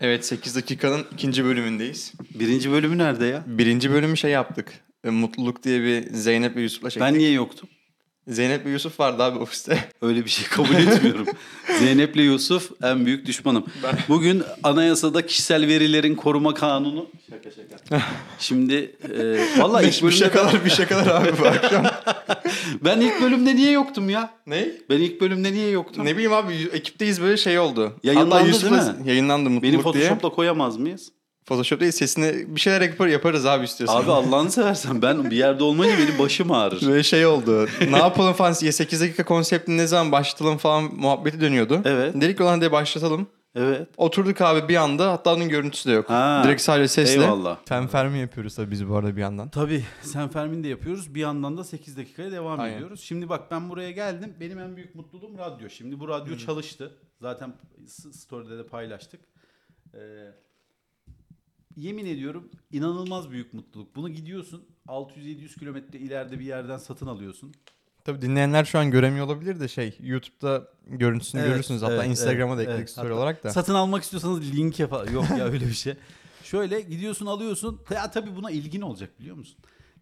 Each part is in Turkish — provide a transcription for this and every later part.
Evet 8 dakikanın ikinci bölümündeyiz. Birinci bölümü nerede ya? Birinci bölümü şey yaptık. E, Mutluluk diye bir Zeynep ve Yusuf'la çektik. Ben niye yoktum? Zeynep ve Yusuf vardı abi ofiste. Öyle bir şey kabul etmiyorum. Zeynep'le Yusuf en büyük düşmanım. Bugün anayasada kişisel verilerin koruma kanunu. Şaka şaka. Şimdi e, vallahi ilk bir bölümde şakalar bir şakalar abi bu akşam. ben ilk bölümde niye yoktum ya? ne? Ben ilk bölümde niye yoktum? Ne bileyim abi ekipteyiz böyle şey oldu. Yayınlandı Hatta Yusuf'la- değil mi? Yayınlandı mutluluk Beni diye. Photoshop'la koyamaz mıyız? Photoshop değil sesini bir şeyler yapar, yaparız abi istiyorsan. Abi Allah'ını seversen ben bir yerde olmayınca benim başım ağrır. Böyle şey oldu. ne yapalım falan. 8 dakika konseptini ne zaman başlatalım falan muhabbeti dönüyordu. Evet. Dedik olan diye başlatalım. Evet. Oturduk abi bir anda hatta onun görüntüsü de yok. Ha. Direkt sadece sesle. Eyvallah. Fenfer mi yapıyoruz tabii biz bu arada bir yandan. Tabii sen Fermin de yapıyoruz. Bir yandan da 8 dakikaya devam Aynen. ediyoruz. Şimdi bak ben buraya geldim. Benim en büyük mutluluğum radyo. Şimdi bu radyo çalıştı. Zaten story'de de paylaştık. Ee, yemin ediyorum inanılmaz büyük mutluluk. Bunu gidiyorsun 600-700 kilometre ileride bir yerden satın alıyorsun. Tabii dinleyenler şu an göremiyor olabilir de şey YouTube'da görüntüsünü Evet, görürsünüz. Hatta evet, Instagram'a evet, da ekledik evet. story Hatta olarak da. Satın almak istiyorsanız linke falan. Yok ya öyle bir şey. Şöyle gidiyorsun alıyorsun. Ya tabii buna ilgin olacak biliyor musun?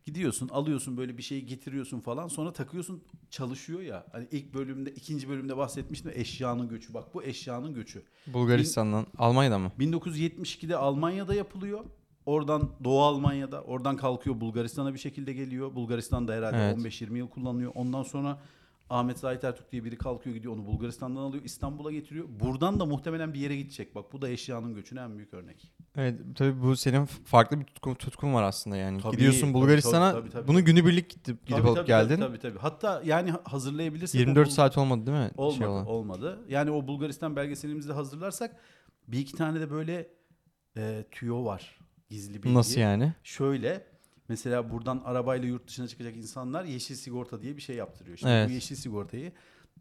Gidiyorsun alıyorsun böyle bir şeyi getiriyorsun falan sonra takıyorsun çalışıyor ya. Hani ilk bölümde ikinci bölümde bahsetmiştim eşyanın göçü. Bak bu eşyanın göçü. Bulgaristan'dan. Almanya'da mı? 1972'de Almanya'da yapılıyor. Oradan Doğu Almanya'da oradan kalkıyor Bulgaristan'a bir şekilde geliyor. Bulgaristan'da herhalde Evet. 15-20 yıl kullanıyor. Ondan sonra Ahmet Zahit Ertürk diye biri kalkıyor gidiyor onu Bulgaristan'dan alıyor İstanbul'a getiriyor. Buradan da muhtemelen bir yere gidecek. Bak bu da eşyanın göçüne en büyük örnek. Evet tabii bu senin farklı bir tutkun, tutkun var aslında yani. Tabii, Gidiyorsun Bulgaristan'a tabii, tabii, bunu tabii. günübirlik gidip, gidip Tabii, alıp tabii, geldin. Tabii, tabii tabii. Hatta yani hazırlayabilirsek. o 24 Bul- saat olmadı değil mi? Olmadı, Şey olan. olmadı. Yani o Bulgaristan belgeselimizi de hazırlarsak bir iki tane de böyle e, tüyo var. Gizli bilgi. Nasıl yani? Şöyle mesela buradan arabayla yurt dışına çıkacak insanlar yeşil sigorta diye bir şey yaptırıyor. Şimdi Evet. bu yeşil sigortayı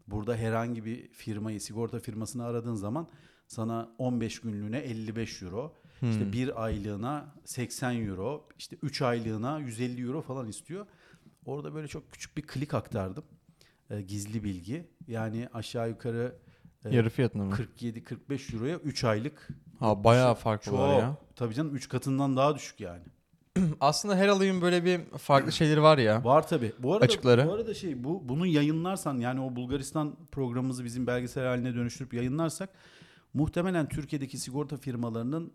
burada herhangi bir firmayı sigorta firmasını aradığın zaman sana 15 günlüğüne 55 euro, Hmm. işte bir aylığına 80 euro, işte 3 aylığına 150 euro falan istiyor. Orada böyle çok küçük bir klik aktardım. E, gizli bilgi. Yani aşağı yukarı e, Yarı fiyatına mı? 47-45 euroya 3 aylık. Ha bayağı farklı var ya. Tabii canım 3 katından daha düşük yani. Aslında her alayın böyle bir farklı şeyleri var ya. Var tabi. Bu arada Açıkları. bu arada şey bu bunu yayınlarsan yani o Bulgaristan programımızı bizim belgesel haline dönüştürüp yayınlarsak muhtemelen Türkiye'deki sigorta firmalarının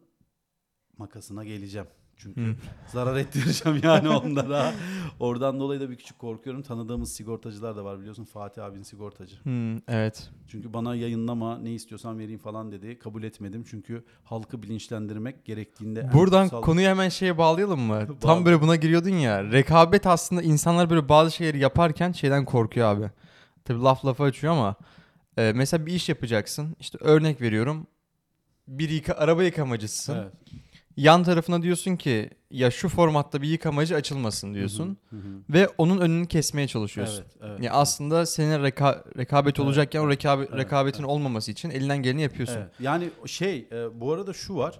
makasına geleceğim. Çünkü Hı. zarar ettireceğim yani onlara. Oradan dolayı da bir küçük korkuyorum. Tanıdığımız sigortacılar da var biliyorsun. Fatih abin sigortacı. Hmm, evet. Çünkü bana yayınlama ne istiyorsan vereyim falan dedi. Kabul etmedim. Çünkü halkı bilinçlendirmek gerektiğinde Buradan kutsal- konuyu hemen şeye bağlayalım mı? Tam böyle buna giriyordun ya. Rekabet aslında insanlar böyle bazı şeyleri yaparken şeyden korkuyor abi. Tabii laf lafa açıyor ama e, mesela bir iş yapacaksın. İşte örnek veriyorum. Bir yıka, araba yıkamacısın. Evet. Yan tarafına diyorsun ki ya şu formatta bir yıkamacı açılmasın diyorsun. Hı hı. Ve onun önünü kesmeye çalışıyorsun. Evet, evet. Ya aslında senin reka- rekabet Evet, olacakken o rekabe- evet, rekabetin olmaması için elinden geleni yapıyorsun. Evet. Yani şey e, bu arada şu var.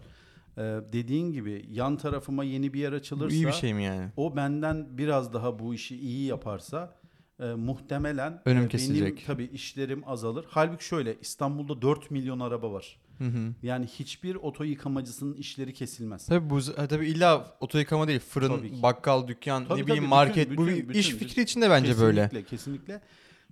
E, dediğin gibi yan tarafıma yeni bir yer Bu açılırsa iyi bir şey mi yani? o benden biraz daha bu işi iyi yaparsa e, muhtemelen Önüm benim kesilecek. tabii işlerim azalır. Halbuki şöyle İstanbul'da 4 milyon araba var. Hı hı. Yani hiçbir oto yıkamacısının işleri kesilmez. Tabii bu z- tabii illa oto yıkama değil. Fırın, bakkal, dükkan, Tabii, ne bileyim tabii, market. bütün- bu bir bütün- iş bütün- fikri için de bence böyle. Kesinlikle, kesinlikle.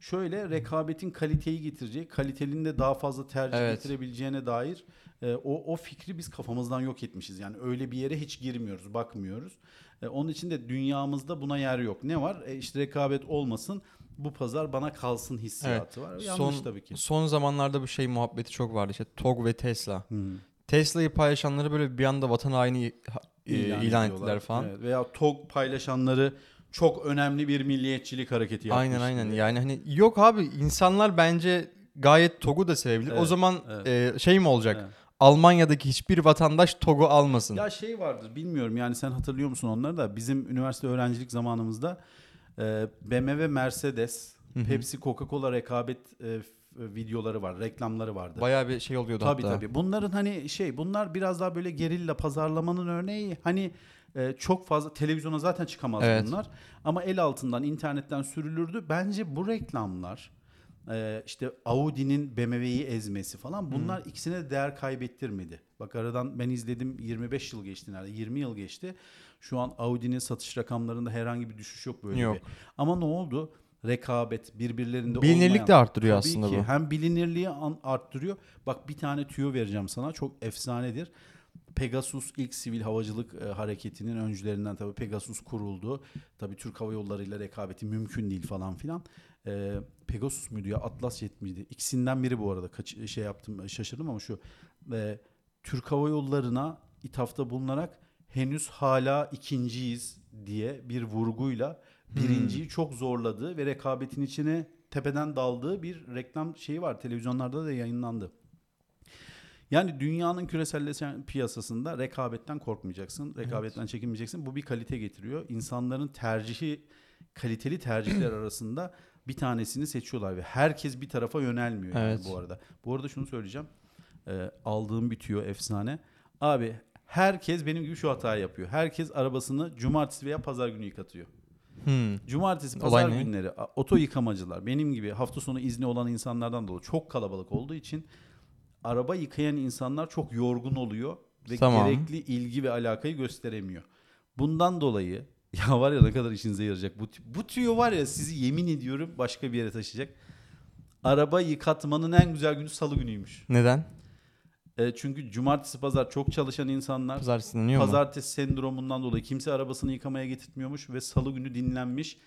Şöyle rekabetin kaliteyi getirecek, kalitenin de daha fazla tercih Evet. getirebileceğine dair e, o o fikri biz kafamızdan yok etmişiz. Yani öyle bir yere hiç girmiyoruz, bakmıyoruz. E, onun için de dünyamızda buna yer yok. Ne var? E, işte rekabet olmasın, bu pazar bana kalsın hissiyatı var. Yanlış Son, tabii ki. son zamanlarda bu şey muhabbeti çok vardı. İşte TOG ve Tesla. Hı. Tesla'yı paylaşanları böyle bir anda vatan haini ha- e, ilan, ediyorlar. ettiler falan. Evet, Veya TOG paylaşanları çok önemli bir milliyetçilik hareketi yapmış. Aynen aynen. gibi. Yani hani yok abi insanlar bence gayet TOG'u da sevebilir. o Evet, zaman evet. e, şey mi olacak? Evet. Almanya'daki hiçbir vatandaş TOG'u almasın. Ya şey vardır bilmiyorum yani sen hatırlıyor musun onları da bizim üniversite öğrencilik zamanımızda e, BMW, Mercedes, Hı hı. Pepsi, Coca-Cola rekabet e, f- videoları var, reklamları vardı. Bayağı bir şey oluyordu Tabii hatta. tabii. Bunların hani şey bunlar biraz daha böyle gerilla pazarlamanın örneği. Hani e, çok fazla televizyona zaten çıkamaz Evet. bunlar. Ama el altından internetten sürülürdü. Bence bu reklamlar Ee, işte Audi'nin BMW'yi ezmesi falan bunlar ikisine de değer kaybettirmedi. Bak aradan ben izledim 25 yıl geçti nerede 20 yıl geçti. Şu an Audi'nin satış rakamlarında herhangi bir düşüş yok böyle Yok. bir. Ama ne oldu? Rekabet birbirlerinde Bilinirlik olmayan. de arttırıyor Tabii aslında ki. bu. Hem bilinirliği arttırıyor. Bak bir tane tüyo vereceğim sana. Çok efsanedir. Pegasus ilk sivil havacılık e, hareketinin öncülerinden tabii Pegasus kuruldu. Tabii Türk Hava Yolları ile rekabeti mümkün değil falan filan. E, Pegasus muydu ya Atlas Jet miydi? İkisinden biri bu arada. Kaç, şey yaptım şaşırdım ama şu e, Türk Hava Yolları'na ithafta bulunarak henüz hala ikinciyiz diye bir vurguyla birinciyi çok zorladığı ve rekabetin içine tepeden daldığı bir reklam şeyi var. Televizyonlarda da yayınlandı. Yani dünyanın küreselleşen piyasasında rekabetten korkmayacaksın. Rekabetten çekinmeyeceksin. Bu bir kalite getiriyor. İnsanların tercihi kaliteli tercihler arasında bir tanesini seçiyorlar ve herkes bir tarafa yönelmiyor yani Evet. bu arada. Bu arada şunu söyleyeceğim. Ee, aldığım bitiyor efsane. Abi herkes benim gibi şu hatayı yapıyor. Herkes arabasını cumartesi veya pazar günü yıkatıyor. Hmm. Cumartesi, Olay pazar ne? günleri oto yıkamacılar benim gibi hafta sonu izni olan insanlardan dolayı çok kalabalık olduğu için araba yıkayan insanlar çok yorgun oluyor ve Tamam. gerekli ilgi ve alakayı gösteremiyor. Bundan dolayı ya var ya ne kadar işinize yarayacak. Bu, tü- bu tüyo var ya sizi yemin ediyorum başka bir yere taşıyacak. Araba yıkatmanın en güzel günü salı günüymüş. Neden? E, çünkü cumartesi pazar çok çalışan insanlar Pazartesi dinleniyor mu? Pazartesi sendromundan dolayı kimse arabasını yıkamaya getirtmiyormuş ve salı günü dinlenmiş.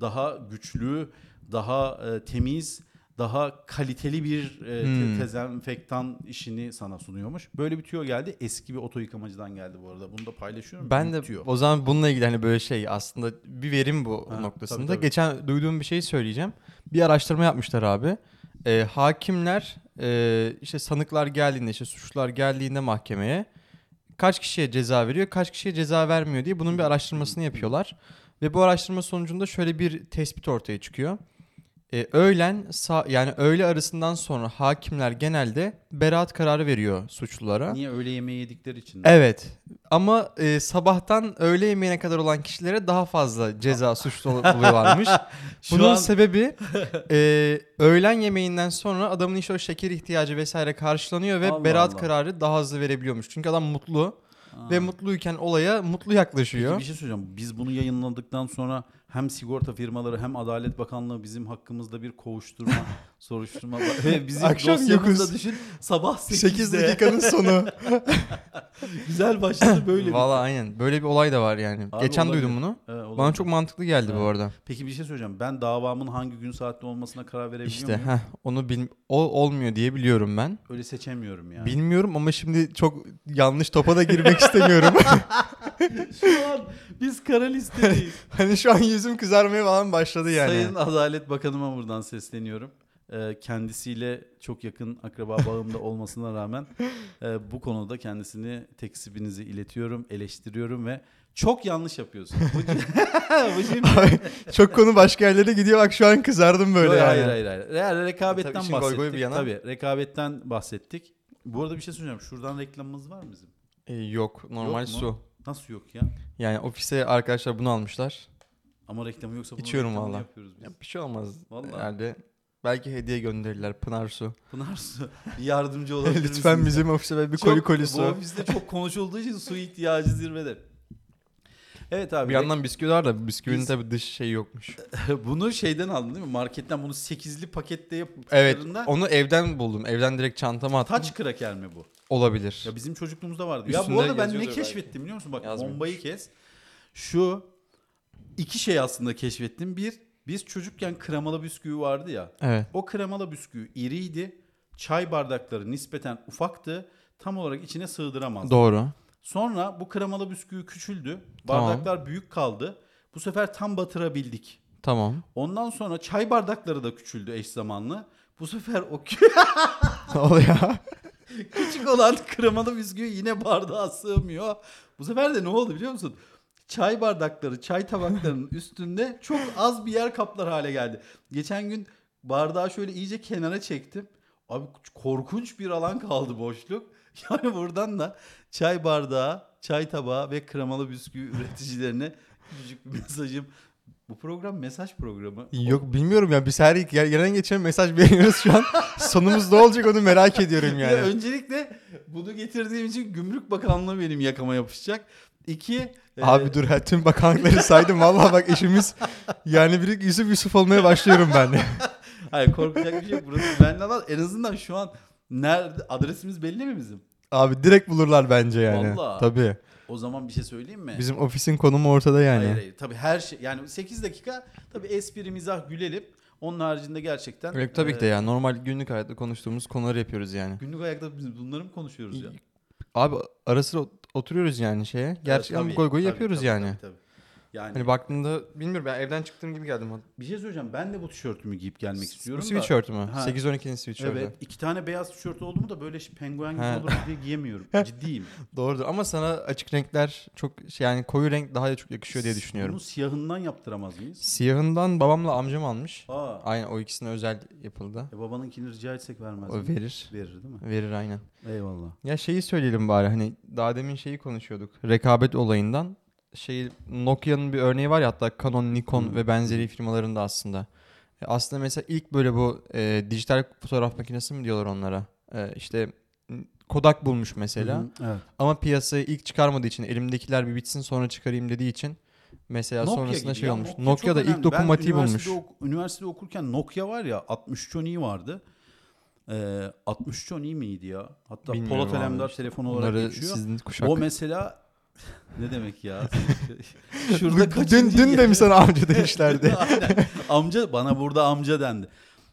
Daha güçlü, daha e, temiz, daha kaliteli bir e, te- Hmm. dezenfektan işini sana sunuyormuş. Böyle bir tüyo geldi. Eski bir oto yıkamacıdan geldi bu arada. Bunu da paylaşıyorum. Ben de tüyo. o zaman bununla ilgili hani böyle şey aslında bir verim bu Ha, noktasında. tabii, tabii. Geçen duyduğum bir şey söyleyeceğim. Bir araştırma yapmışlar abi. Ee, hakimler e, işte sanıklar geldiğinde işte suçlular geldiğinde mahkemeye kaç kişiye ceza veriyor kaç kişiye ceza vermiyor diye bunun bir araştırmasını yapıyorlar. Ve bu araştırma sonucunda şöyle bir tespit ortaya çıkıyor. Ee, öğlen yani öğle arasından sonra hakimler genelde beraat kararı veriyor suçlulara. Niye öğle yemeği yedikleri için? Evet. Ama e, sabahtan öğle yemeğine kadar olan kişilere daha fazla ceza suçlu buluyorlarmış. Şu Bunun an- sebebi e, öğlen yemeğinden sonra adamın işte o şeker ihtiyacı vesaire karşılanıyor ve Allah beraat Allah. kararı daha hızlı verebiliyormuş. Çünkü adam mutlu Aa. ve mutluyken olaya mutlu Peki yaklaşıyor. bir şey söyleyeceğim. Biz bunu yayınladıktan sonra hem sigorta firmaları hem Adalet Bakanlığı bizim hakkımızda bir kovuşturma, soruşturma ve bizim Akşam dosyamızda yokuz. düşün sabah 8 8'de. dakikanın sonu. Güzel başladı böyle. Valla aynen. Böyle bir olay da var yani. Abi Geçen olabilir. duydum bunu. Olabilir. Bana çok mantıklı geldi bu arada. Peki bir şey söyleyeceğim. Ben davamın hangi gün saatte olmasına karar verebiliyor İşte muyum? heh, onu bil o olmuyor diye biliyorum ben. Öyle seçemiyorum yani. Bilmiyorum ama şimdi çok yanlış topa da girmek istemiyorum. Şu an biz kara listedeyiz. hani şu an yüzüm kızarmaya falan başladı yani. Sayın Adalet Bakanıma buradan sesleniyorum. Ee, kendisiyle çok yakın akraba bağımda olmasına rağmen e, bu konuda kendisini teksibinizi iletiyorum, eleştiriyorum ve çok yanlış yapıyorsun. Bu, bu şimdi... Abi, çok konu başka yerlere gidiyor bak şu an kızardım böyle Yok, yani. Hayır hayır hayır. Yani rekabetten Tabii bahsettik. bir yana. Tabii rekabetten bahsettik. Bu arada bir şey söyleyeceğim. Şuradan reklamımız var mı bizim? Ee, yok normal Yok mu? su. Nasıl yok ya? Yani ofise arkadaşlar bunu almışlar. Ama reklamı yoksa bunun İçiyorum reklamını valla. yapıyoruz biz. Ya bir şey olmaz Vallahi. herhalde. Belki hediye gönderirler Pınar su. Pınar su bir yardımcı olabilir Lütfen misiniz? bizim ofise böyle bir Çok- koli koli Bu su. ofiste çok konuşulduğu için su ihtiyacı zirvede. Evet abi. Bir yandan bisküvi var da bisküvinin Biz- tabii dış şeyi yokmuş. bunu şeyden aldın değil mi? Marketten bunu 8'li pakette Evet yaptıklarında onu evden buldum. Evden direkt çantama attım. taç kraker mi bu? Olabilir. Ya bizim çocukluğumuzda vardı. ya Üstünde bu arada ben ne yazıyordur belki. keşfettim biliyor musun? Bak Yazmıyor. bombayı kes. Şu iki şey aslında keşfettim. Bir, biz çocukken kremalı bisküvi vardı ya. Evet. O kremalı bisküvi iriydi. Çay bardakları nispeten ufaktı. Tam olarak içine sığdıramazdı. Doğru. Sonra bu kremalı bisküvi küçüldü. Tamam. Bardaklar büyük kaldı. Bu sefer tam batırabildik. Tamam. Ondan sonra çay bardakları da küçüldü eş zamanlı. Bu sefer o ne oluyor? küçük olan kremalı bisküvi yine bardağa sığmıyor. Bu sefer de ne oldu biliyor musun? Çay bardakları, çay tabaklarının üstünde çok az bir yer kaplar hale geldi. Geçen gün bardağı şöyle iyice kenara çektim. Abi korkunç bir alan kaldı boşluk. Yani buradan da çay bardağı, çay tabağı ve kremalı bisküvi üreticilerine küçücük bir mesajım. Bu program mesaj programı. Yok bilmiyorum ya biz her gelen geçen mesaj veriyoruz şu an. Sonumuz ne olacak onu merak ediyorum Ya yani. öncelikle bunu getirdiğim için Gümrük Bakanlığı benim yakama yapışacak. İki, e, Abi dur ha, tüm bakanlıkları saydım. Vallahi bak işimiz yani bir Yusuf Yusuf olmaya başlıyorum ben de. hayır korkacak bir şey yok. Burası benden al. En azından şu an nerede adresimiz belli mi bizim? Abi direkt bulurlar bence yani. Vallahi. Tabii. O zaman bir şey söyleyeyim mi? Bizim ofisin konumu ortada yani. Hayır hayır. Tabii her şey yani 8 dakika tabii espri mizah gülelim. Onun haricinde gerçekten Evet, tabii ki de e, ya. Normal günlük hayatta konuştuğumuz konuları yapıyoruz yani. Günlük ayakta biz bunları mı konuşuyoruz ya? Abi ara sıra ot- oturuyoruz yani şeye. Gerçekten Tabii, goy goy tabii, yapıyoruz tabii, yani. tabii, tabii. Yani Hani baktığında bilmiyorum ben evden çıktığım gibi geldim. bir şey söyleyeceğim. Ben de bu tişörtümü giyip gelmek Bu istiyorum da. sweatshirt mü? Ha. 8-12'nin sweatshirt'ü. Evet. iki tane beyaz tişört oldu mu da böyle penguen gibi olur diye giyemiyorum. Ciddiyim. Doğrudur ama sana açık renkler çok şey yani koyu renk daha çok yakışıyor diye düşünüyorum. Bunu siyahından yaptıramaz mıyız? Siyahından babamla amcam almış. Aa. Aynen o ikisine özel yapıldı. E babanınkini rica etsek vermez O mi? verir. Verir değil mi? Verir aynen. Eyvallah. Ya şeyi söyleyelim bari hani daha demin şeyi konuşuyorduk. Rekabet olayından. Şey Nokia'nın bir örneği var ya hatta Canon, Nikon Hı. ve benzeri firmalarında aslında. E, Aslında mesela ilk böyle bu e, dijital fotoğraf makinesi mi diyorlar onlara? E, işte Kodak bulmuş mesela. Hı Evet. Ama piyasaya ilk çıkarmadığı için elimdekiler bir bitsin sonra çıkarayım dediği için mesela Nokia sonrasında şey ya, olmuş. Nokia Nokia, da önemli. ilk dokunmatiği ben bulmuş. ok- üniversitede okurken Nokia var ya 6310i vardı. Ee, 6310i miydi ya? Hatta Bilmiyorum Polat Alemdar telefon olarak Bunları geçiyor. sizin kuşak. O mesela ne demek ya? Şurada dün, kaçıncı dün de mi sana amca demişlerdi? Aynen. Amca bana burada amca dendi.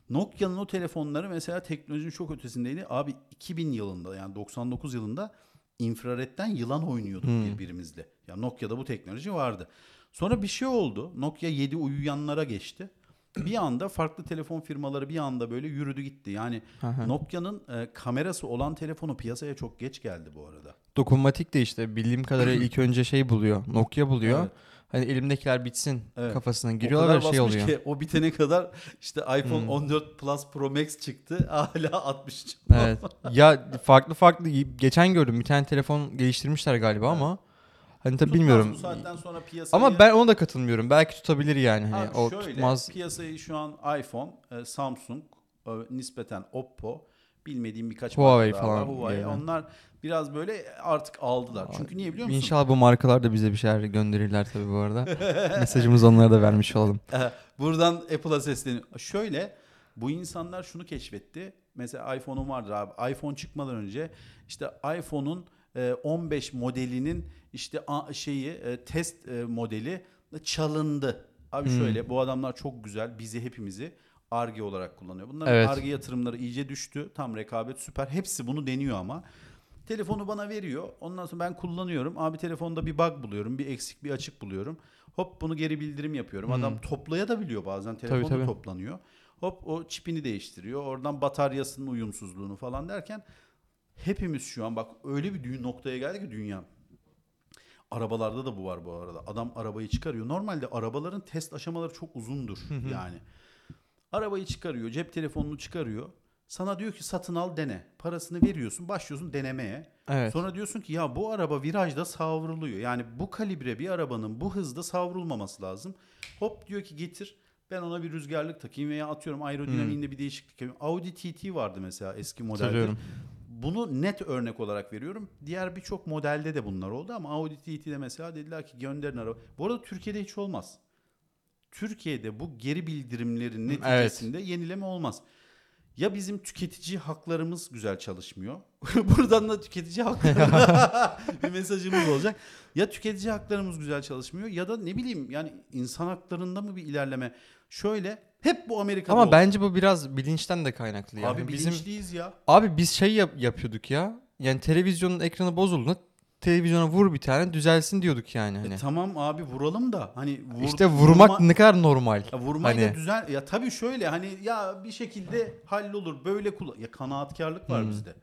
Nokia'nın o telefonları mesela teknolojinin çok ötesindeydi. Abi 2000 yılında yani 99 yılında infraredden yılan oynuyorduk Hmm. birbirimizle. Ya Nokia'da bu teknoloji vardı. Sonra bir şey oldu. Nokia 7 uyuyanlara geçti. Bir anda farklı telefon firmaları bir anda böyle yürüdü gitti. Yani. Nokia'nın e, kamerası olan telefonu piyasaya çok geç geldi bu arada. Dokunmatik de işte bildiğim kadarıyla ilk önce şey buluyor. Nokia buluyor. Evet. Hani elimdekiler bitsin Evet. kafasına giriyorlar ve şey oluyor. Ki, o bitene kadar işte iPhone Hmm. 14 Plus Pro Max çıktı. Hala 60. Evet. ya farklı farklı geçen gördüm bir tane telefon geliştirmişler galiba ama hani tabii bilmiyorum. Bu saatten sonra piyasayı... Ama ben ona da katılmıyorum. Belki tutabilir yani hani o şöyle, tutmaz. piyasayı şu an iPhone, e, Samsung, e, nispeten Oppo, bilmediğim birkaç Huawei var. falan Huawei. gibi. Onlar biraz böyle artık aldılar. Çünkü niye biliyor musun? İnşallah bu markalar da bize bir şeyler gönderirler tabii bu arada. Mesajımızı onlara da vermiş olalım. Buradan Apple'a sesleniyor. Şöyle bu insanlar şunu keşfetti. Mesela iPhone'um vardır abi. iPhone çıkmadan önce işte iPhone'un e, 15 modelinin işte şeyi e, test e, modeli çalındı. Abi Hmm. şöyle bu adamlar çok güzel bizi hepimizi ARGE olarak kullanıyor. Bunların Evet. ARGE yatırımları iyice düştü. Tam rekabet süper. Hepsi bunu deniyor ama. Telefonu bana veriyor. Ondan sonra ben kullanıyorum. Abi telefonda bir bug buluyorum. Bir eksik bir açık buluyorum. Hop bunu geri bildirim yapıyorum. Adam Hmm. toplaya da biliyor bazen. Telefon da tabii. toplanıyor. Hop o çipini değiştiriyor. Oradan bataryasının uyumsuzluğunu falan derken hepimiz şu an bak öyle bir noktaya geldi ki dünya. Arabalarda da bu var bu arada. Adam arabayı çıkarıyor. Normalde arabaların test aşamaları çok uzundur yani. Arabayı çıkarıyor, cep telefonunu çıkarıyor. Sana diyor ki satın al dene. Parasını veriyorsun, başlıyorsun denemeye. Evet. Sonra diyorsun ki ya bu araba virajda savruluyor. Yani bu kalibre bir arabanın bu hızda savrulmaması lazım. Hop diyor ki getir. Ben ona bir rüzgarlık takayım veya atıyorum aerodinamiğinde bir değişiklik yapayım. Audi TT vardı mesela eski modelde. Hatırlıyorum. Bunu net örnek olarak veriyorum. Diğer birçok modelde de bunlar oldu ama Audi TT'de mesela dediler ki gönderin araba. Bu arada Türkiye'de hiç olmaz. Türkiye'de bu geri bildirimlerin Evet. neticesinde yenileme olmaz. Ya bizim tüketici haklarımız güzel çalışmıyor. Buradan da tüketici haklarına bir mesajımız olacak. Ya tüketici haklarımız güzel çalışmıyor ya da ne bileyim yani insan haklarında mı bir ilerleme? Şöyle hep bu Amerika'da Ama oldu. bence bu biraz bilinçten de kaynaklı yani. Abi Bizim bilinçliyiz ya. Abi biz şey yap- yapıyorduk ya. Yani televizyonun ekranı bozuldu. Televizyona vur bir tane düzelsin diyorduk yani hani. E tamam abi vuralım da hani vur, işte vurmak vurma- ne kadar normal. ya vurmayla hani- düzen ya tabii şöyle hani ya bir şekilde hallolur böyle kullan ya kanaatkarlık var Hmm. bizde.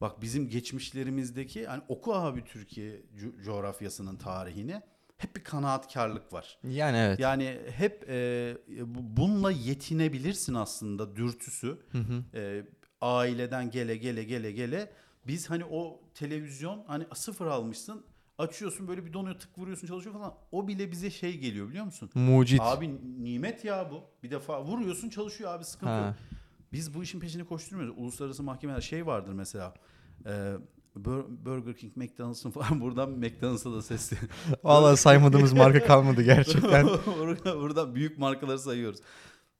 Bak bizim geçmişlerimizdeki hani oku abi Türkiye co- coğrafyasının tarihini hep bir kanaatkarlık var. Yani evet. Yani hep e, bu- bununla yetinebilirsin aslında dürtüsü. Hı hı. E, aileden gele gele gele gele biz hani o televizyon hani sıfır almışsın Açıyorsun böyle bir donuyor tık vuruyorsun çalışıyor falan. O bile bize şey geliyor biliyor musun? Mucit. Abi nimet ya bu. Bir defa vuruyorsun çalışıyor abi sıkıntı Ha. yok. Biz bu işin peşini koşturmuyoruz. Uluslararası mahkemeler şey vardır mesela. E, Bur- Burger King, McDonald's'ın falan buradan McDonald's'a da sesli. Vallahi saymadığımız marka kalmadı gerçekten. Burada, burada büyük markaları sayıyoruz.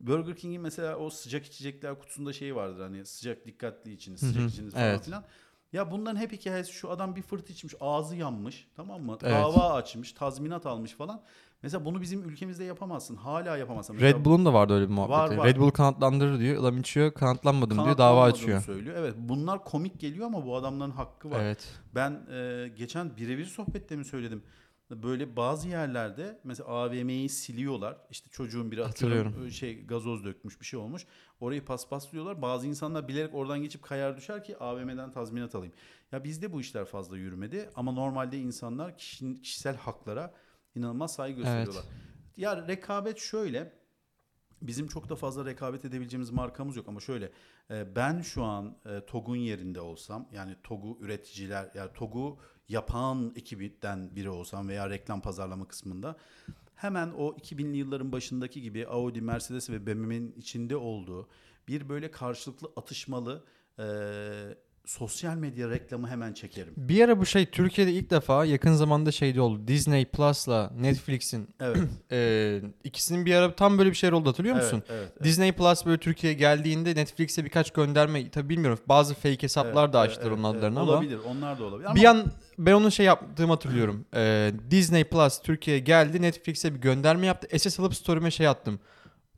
Burger King'in mesela o sıcak içecekler kutusunda şey vardır hani sıcak dikkatli içiniz, sıcak içiniz falan evet. filan. Ya bunların hep hikayesi şu adam bir fırt içmiş, ağzı yanmış tamam mı? Evet. Dava açmış, tazminat almış falan. Mesela bunu bizim ülkemizde yapamazsın. Hala yapamazsın. Red Mesela Bull'un da vardı öyle bir muhabbeti. Var, var. Red Bull kanatlandırır diyor. Adam içiyor kanatlanmadım diyor. Dava açıyor. söylüyor. Evet bunlar komik geliyor ama bu adamların hakkı var. Evet. Ben e, geçen birebir sohbette mi söyledim? Böyle bazı yerlerde mesela AVM'yi siliyorlar. İşte çocuğun biri Hatırlıyorum. e, şey gazoz dökmüş bir şey olmuş. Orayı paspaslıyorlar. Bazı insanlar bilerek oradan geçip kayar düşer ki AVM'den tazminat alayım. Ya bizde bu işler fazla yürümedi ama normalde insanlar kişisel haklara inanılmaz saygı gösteriyorlar. Ya rekabet şöyle Bizim çok da fazla rekabet edebileceğimiz markamız yok ama şöyle ben şu an e, TOG'un yerinde olsam yani TOG'u üreticiler yani TOG'u yapan ekibinden biri olsam veya reklam pazarlama kısmında hemen o 2000'li yılların başındaki gibi Audi, Mercedes ve BMW'nin içinde olduğu bir böyle karşılıklı atışmalı e, sosyal medya reklamı hemen çekerim. Bir ara bu şey Türkiye'de ilk defa yakın zamanda şeyde oldu. Disney Plus'la Netflix'in Evet. e, ikisinin bir ara tam böyle bir şey oldu hatırlıyor musun? Evet, evet, evet. Disney Plus böyle Türkiye'ye geldiğinde Netflix'e birkaç gönderme tabi bilmiyorum bazı fake hesaplar Evet, da evet, açtılar evet, onun evet. adlarını ama Olabilir onlar da olabilir. bir Ama- an ben onun şey yaptığımı hatırlıyorum. Ee, Disney Plus Türkiye'ye geldi Netflix'e bir gönderme yaptı. SS alıp story'me şey attım.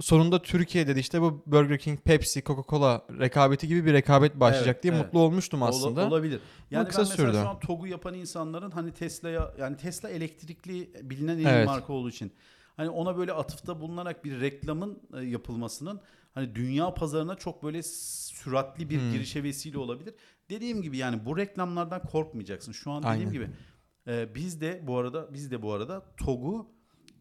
Sonunda Türkiye dedi işte bu Burger King, Pepsi, Coca-Cola rekabeti gibi bir rekabet başlayacak Evet, diye evet. mutlu olmuştum Ola- aslında. olabilir. Yani kısa ben mesela sürdü. şu an TOG'u yapan insanların hani Tesla'ya yani Tesla elektrikli bilinen en iyi Evet. marka olduğu için hani ona böyle atıfta bulunarak bir reklamın e, yapılmasının hani dünya pazarına çok böyle süratli bir Hmm. girişe vesile olabilir. Dediğim gibi yani bu reklamlardan korkmayacaksın. Şu an dediğim Aynen. gibi e, biz de bu arada biz de bu arada TOG'u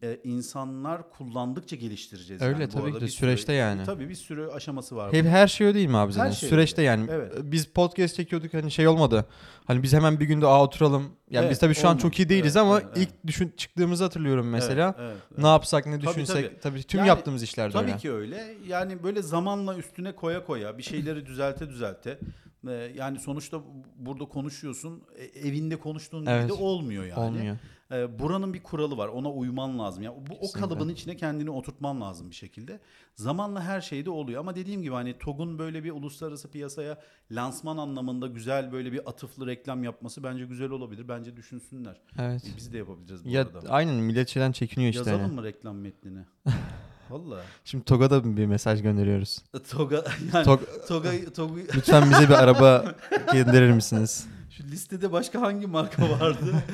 e, insanlar kullandıkça geliştireceğiz. Öyle yani. Tabii ki de, süreçte yani. Tabii bir sürü aşaması var. Hep bunun. her şey değil mi abi zaten? Her şey Süreçte öyle. yani. Evet. Biz podcast çekiyorduk hani şey olmadı. Hani biz hemen bir günde aa oturalım. Yani Evet, biz tabii şu an çok olmadı. iyi değiliz Evet, ama evet, ilk düşün çıktığımızı hatırlıyorum mesela. Evet, evet, Ne yapsak ne Tabii, düşünsek tabii, tabii. tüm Yani, yaptığımız işlerde Tabii öyle. ki öyle. Yani böyle zamanla üstüne koya koya bir şeyleri düzelte düzelte. Ee, Yani sonuçta burada konuşuyorsun. e, Evinde konuştuğun gibi Evet. de olmuyor yani. Olmuyor. Ee, Buranın bir kuralı var. Ona uyman lazım. Ya bu o Kesinlikle. kalıbın içine kendini oturtman lazım bir şekilde. Zamanla her şey de oluyor ama dediğim gibi hani TOG'un böyle bir uluslararası piyasaya lansman anlamında güzel böyle bir atıflı reklam yapması bence güzel olabilir. Bence düşünsünler. Evet. Biz de yapabiliriz bu Ya arada. aynen millet şeyden çekiniyor işte. Yazalım yani. mı reklam metnini? Vallahi. Şimdi TOG'a da bir mesaj gönderiyoruz. Toga yani Tog, Toga Toga lütfen bize bir araba gönderir misiniz? Şu listede başka hangi marka vardı?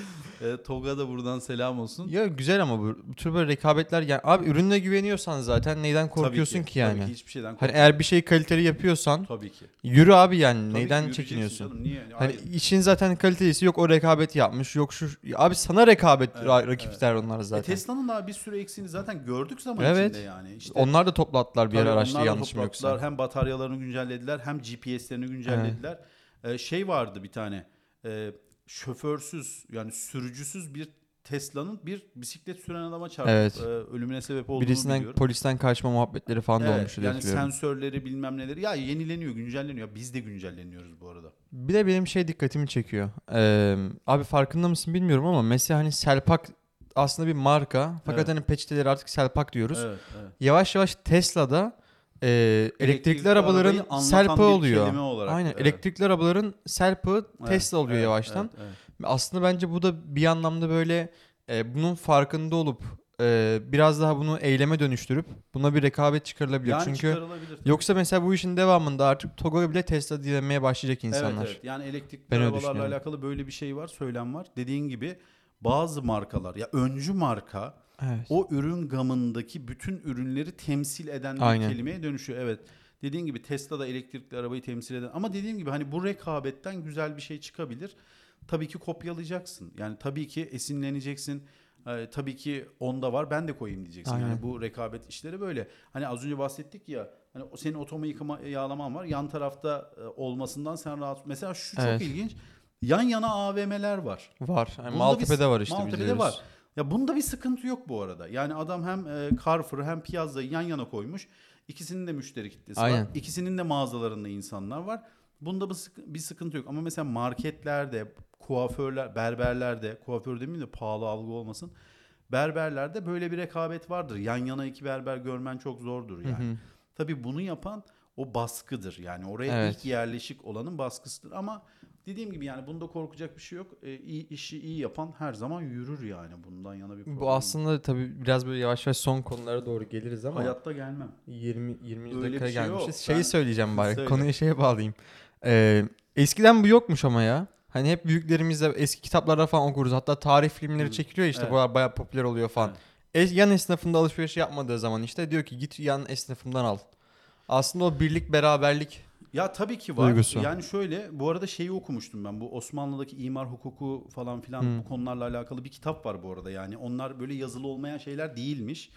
e, Toga da buradan selam olsun. Ya güzel ama bu, bu tür böyle rekabetler yani abi ürününe güveniyorsan zaten neyden korkuyorsun Tabii ki, yani? Tabii ki hiçbir şeyden Hani eğer bir şeyi kaliteli yapıyorsun Tabii ki. yürü abi yani Tabii ki neyden çekiniyorsun? canım, Niye? Hani Hayır. işin zaten kalitelisi yok o rekabet yapmış yok şu abi sana rekabet Evet, ra- rakipler onlar E, zaten. Tesla'nın daha bir sürü eksiğini zaten gördük zaman Evet. içinde yani. İşte, onlar da toplattılar bir ara araçta yanlışım toplattılar. yoksa. Hem bataryalarını güncellediler hem GPS'lerini güncellediler. E, şey vardı bir tane e, şoförsüz yani sürücüsüz bir Tesla'nın bir bisiklet süren adama çarpıp Evet. e, ölümüne sebep olduğunu Birisinden biliyorum. polisten kaçma muhabbetleri falan da Evet, olmuştu diye yani sensörleri bilmem neleri ya yenileniyor, güncelleniyor. Biz de güncelleniyoruz bu arada. Bir de benim şey dikkatimi çekiyor. Ee, abi farkında mısın bilmiyorum ama mesela hani Selpak aslında bir marka. Fakat Evet. hani peçeteleri artık Selpak diyoruz. Evet, evet. Yavaş yavaş Tesla'da e, elektrikli, arabaların anlatan Selpı bir oluyor. Aynen evet. elektrikli arabaların Selpı Evet, Tesla oluyor evet, yavaştan. evet, evet. Aslında bence bu da bir anlamda böyle e, bunun farkında olup e, biraz daha bunu eyleme dönüştürüp buna bir rekabet çıkarılabilir. Yani Çünkü çıkarılabilir. yoksa mesela bu işin devamında artık Togo bile Tesla dilemeye başlayacak insanlar. Evet, evet. Yani elektrikli Ben arabalarla alakalı böyle bir şey var, söylem var. Dediğin gibi bazı markalar ya öncü marka Evet. o ürün gamındaki bütün ürünleri temsil eden bir Aynen. kelimeye dönüşüyor. Evet. Dediğin gibi Tesla da elektrikli arabayı temsil eden ama dediğim gibi hani bu rekabetten güzel bir şey çıkabilir. Tabii ki kopyalayacaksın. Yani tabii ki esinleneceksin. Ee, tabii ki onda var ben de koyayım diyeceksin. Yani Aynen. bu rekabet işleri böyle. Hani az önce bahsettik ya hani senin otomo yıkama yağlaman var. Yan tarafta e, olmasından sen rahat. Mesela şu Evet. çok ilginç. Yan yana AVM'ler var. Var. Yani Maltepe'de var işte Maltepe'de biliyoruz. var. Ya bunda bir sıkıntı yok bu arada. Yani adam hem e, Carrefour'u hem Piazza'yı yan yana koymuş. İkisinin de müşteri kitlesi var. Aynen. İkisinin de mağazalarında insanlar var. Bunda bir, sıkı- bir sıkıntı yok. Ama mesela marketlerde, kuaförler, berberlerde, kuaför demeyeyim de pahalı algı olmasın. Berberlerde böyle bir rekabet vardır. Yan yana iki berber görmen çok zordur Hı yani. hı. Tabii bunu yapan o baskıdır. Yani oraya Evet. ilk yerleşik olanın baskısıdır. Ama dediğim gibi yani bunda korkacak bir şey yok. E, iyi, işi iyi yapan her zaman yürür yani. Bundan yana bir problem Bu yok. aslında tabii biraz böyle yavaş yavaş son konulara doğru geliriz ama Hayatta gelmem. 20 20 Öyle dakikaya şey yok. gelmişiz. Şeyi Ben- söyleyeceğim bari. Söyle. Konuyu şeye bağlayayım. Ee, eskiden bu yokmuş ama ya. Hani hep büyüklerimizle eski kitaplarda falan okuruz. Hatta tarih filmleri çekiliyor işte. Evet. Bu bayağı popüler oluyor falan. Evet. Yan esnafında alışveriş yapmadığı zaman işte diyor ki git yan esnafımdan al. Aslında o birlik beraberlik Ya tabii ki var. Duygusu. Yani şöyle bu arada şeyi okumuştum ben. Bu Osmanlı'daki imar hukuku falan filan Hı. bu konularla alakalı bir kitap var bu arada. Yani onlar böyle yazılı olmayan şeyler değilmiş.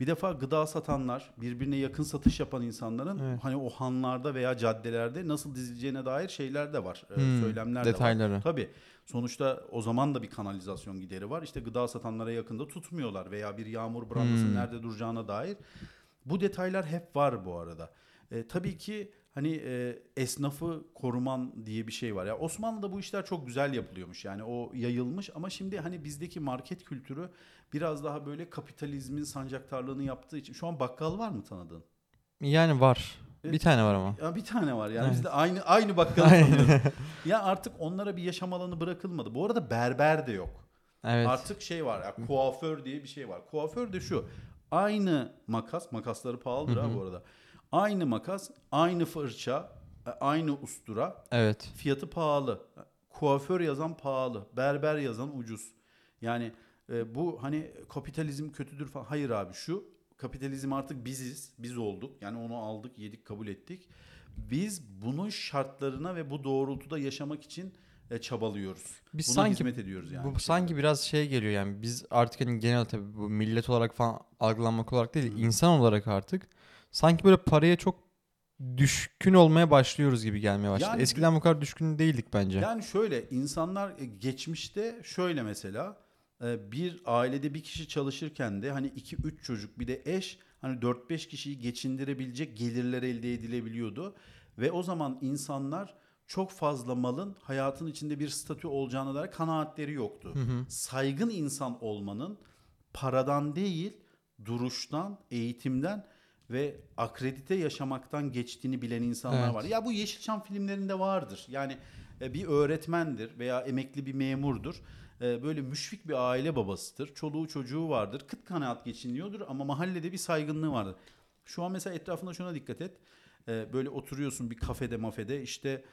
Bir defa gıda satanlar, birbirine yakın satış yapan insanların Evet. hani o hanlarda veya caddelerde nasıl dizileceğine dair şeyler de var. Hmm, söylemler de var. detayları. Tabii. Sonuçta o zaman da bir kanalizasyon gideri var. İşte gıda satanlara yakında tutmuyorlar veya bir yağmur brandasının Hmm. nerede duracağına dair. Bu detaylar hep var bu arada. E, tabii ki hani e, esnafı koruman diye bir şey var. Ya Osmanlı'da bu işler çok güzel yapılıyormuş. Yani o yayılmış ama şimdi hani bizdeki market kültürü biraz daha böyle kapitalizmin sancaktarlığını yaptığı için. Şu an bakkal var mı tanıdığın? yani var. Bir tane var ama. Ya bir tane var yani Evet. biz de aynı aynı bakkalı tanıyoruz. ya artık onlara bir yaşam alanı bırakılmadı. Bu arada berber de yok. Evet. Artık şey var ya kuaför diye bir şey var. Kuaför de şu. Aynı makas, makasları pahalıdır ha bu arada. Aynı makas, aynı fırça, e, aynı ustura. Evet. Fiyatı pahalı. Kuaför yazan pahalı. Berber yazan ucuz. Yani e, bu hani kapitalizm kötüdür falan. Hayır abi şu kapitalizm artık biziz. Biz olduk. Yani onu aldık, yedik, kabul ettik. Biz bunun şartlarına ve bu doğrultuda yaşamak için e, çabalıyoruz. Biz Buna sanki hizmet ediyoruz yani. Bu sanki biraz şey geliyor yani biz artık hani genel tabii bu millet olarak falan algılanmak olarak değil insan olarak artık sanki böyle paraya çok düşkün olmaya başlıyoruz gibi gelmeye başladı. Yani- Eskiden bu kadar düşkün değildik bence. Yani şöyle insanlar e, geçmişte şöyle mesela e, bir ailede bir kişi çalışırken de hani 2-3 çocuk bir de eş hani 4-5 kişiyi geçindirebilecek gelirler elde edilebiliyordu. Ve o zaman insanlar çok fazla malın hayatın içinde bir statü olacağına dair kanaatleri yoktu. Saygın insan olmanın paradan değil duruştan, eğitimden ve akredite yaşamaktan geçtiğini bilen insanlar Evet. var. Ya bu Yeşilçam filmlerinde vardır. Yani e, bir öğretmendir veya emekli bir memurdur. E, Böyle müşfik bir aile babasıdır. Çoluğu çocuğu vardır. Kıt kanaat geçiniyordur ama mahallede bir saygınlığı vardır. Şu an mesela etrafında şuna dikkat et. E, Böyle oturuyorsun bir kafede mafede işte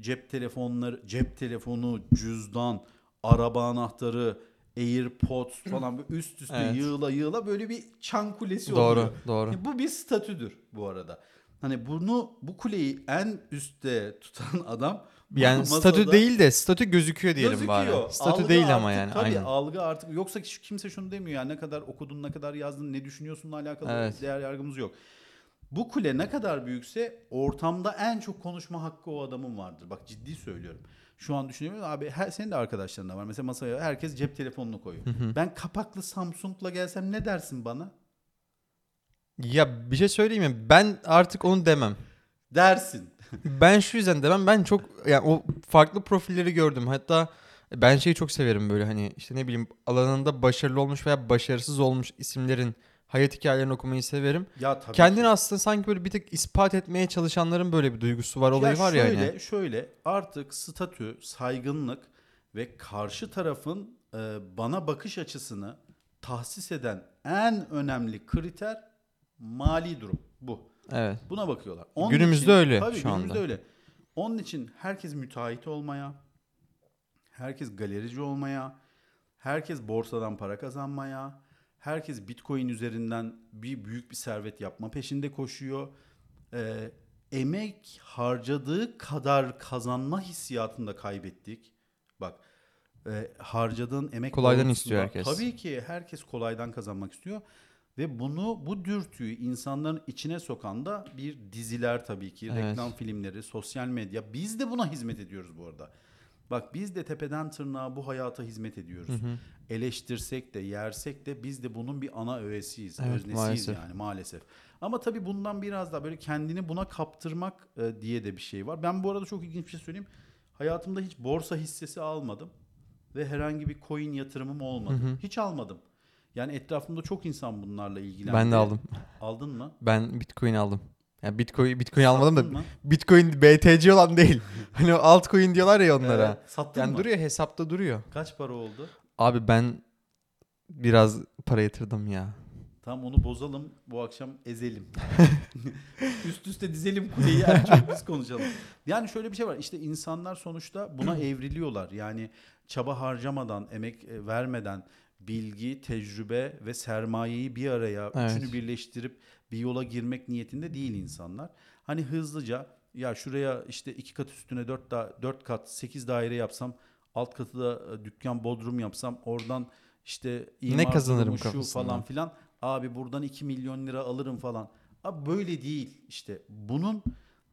cep telefonları, cep telefonu, cüzdan, araba anahtarı, AirPods falan böyle üst üste Evet. yığıla yığıla böyle bir çan kulesi Doğru, oluyor. doğru. E, Bu bir statüdür bu arada. Hani bunu bu kuleyi en üstte tutan adam Yani statü değil de statü gözüküyor diyelim gözüküyor. bari. Statü Algı değil ama artık- yani Tabii aynen. algı artık yoksa kimse şunu demiyor yani ne kadar okudun ne kadar yazdın ne düşünüyorsunla alakalı Evet. değer yargımız yok. Bu kule ne kadar büyükse ortamda en çok konuşma hakkı o adamın vardır. Bak ciddi söylüyorum. Şu an düşünüyorum abi her, senin de arkadaşların da var. Mesela masaya herkes cep telefonunu koyuyor. Ben kapaklı Samsung'la gelsem ne dersin bana? Ya bir şey söyleyeyim mi? Ben artık onu demem. Dersin. Ben şu yüzden demem. Ben çok yani o farklı profilleri gördüm. Hatta ben şeyi çok severim böyle hani işte ne bileyim alanında başarılı olmuş veya başarısız olmuş isimlerin hayat hikayelerini okumayı severim. Ya tabii Kendini ki. aslında sanki böyle bir tık ispat etmeye çalışanların böyle bir duygusu var, olayı var ya şöyle, hani. Şöyle artık statü, saygınlık ve karşı tarafın e, bana bakış açısını tahsis eden en önemli kriter mali durum bu. Evet. Buna bakıyorlar. Onun Günümüzde için- öyle Tabii şu günümüzde anda. öyle. Onun için herkes müteahhit olmaya, herkes galerici olmaya, herkes borsadan para kazanmaya, herkes bitcoin üzerinden bir büyük bir servet yapma peşinde koşuyor. Ee, emek harcadığı kadar kazanma hissiyatını da kaybettik. Bak e, harcadığın emek Kolaydan istiyor herkes. Tabii ki herkes kolaydan kazanmak istiyor. Ve bunu bu dürtüyü insanların içine sokan da bir diziler tabii ki, Evet. reklam filmleri, sosyal medya. Biz de buna hizmet ediyoruz bu arada. Bak biz de tepeden tırnağa bu hayata hizmet ediyoruz. Hı hı. Eleştirsek de yersek de biz de bunun bir ana öğesiyiz, Evet, öznesiyiz maalesef. yani maalesef. Ama tabii bundan biraz daha böyle kendini buna kaptırmak e, diye de bir şey var. Ben bu arada çok ilginç bir şey söyleyeyim. Hayatımda hiç borsa hissesi almadım ve herhangi bir coin yatırımım olmadı. Hı hı. Hiç almadım. Yani etrafımda çok insan bunlarla ilgilendi. Ben de aldım. Aldın mı? Ben Bitcoin aldım. Ya Bitcoin Bitcoin almadım da mı? Bitcoin BTC olan değil. hani altcoin diyorlar ya onlara. Evet, sattın yani mı? duruyor hesapta duruyor. Kaç para oldu? Abi ben biraz para yatırdım ya. Tam onu bozalım. Bu akşam ezelim. Üst üste dizelim kuleyi. En çok biz konuşalım. Yani şöyle bir şey var. İşte insanlar sonuçta buna evriliyorlar. Yani çaba harcamadan, emek e, vermeden bilgi, tecrübe ve sermayeyi bir araya Evet. üçünü birleştirip bir yola girmek niyetinde değil insanlar. Hani hızlıca ya şuraya işte iki kat üstüne dört, da, dört kat sekiz daire yapsam alt katı da e, dükkan bodrum yapsam oradan işte imar kazanırım kurumu şu kafasında. falan filan abi buradan 2 milyon lira alırım falan. Abi böyle değil işte bunun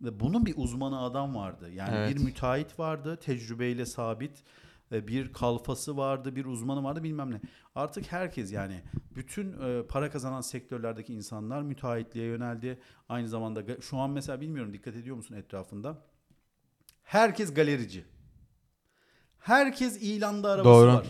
bunun bir uzmanı adam vardı. Yani Evet. bir müteahhit vardı tecrübeyle sabit bir kalfası vardı, bir uzmanı vardı bilmem ne. Artık herkes yani bütün e, para kazanan sektörlerdeki insanlar müteahhitliğe yöneldi. Aynı zamanda şu an mesela bilmiyorum dikkat ediyor musun etrafında? Herkes galerici. Herkes ilanda arabası Doğru. var.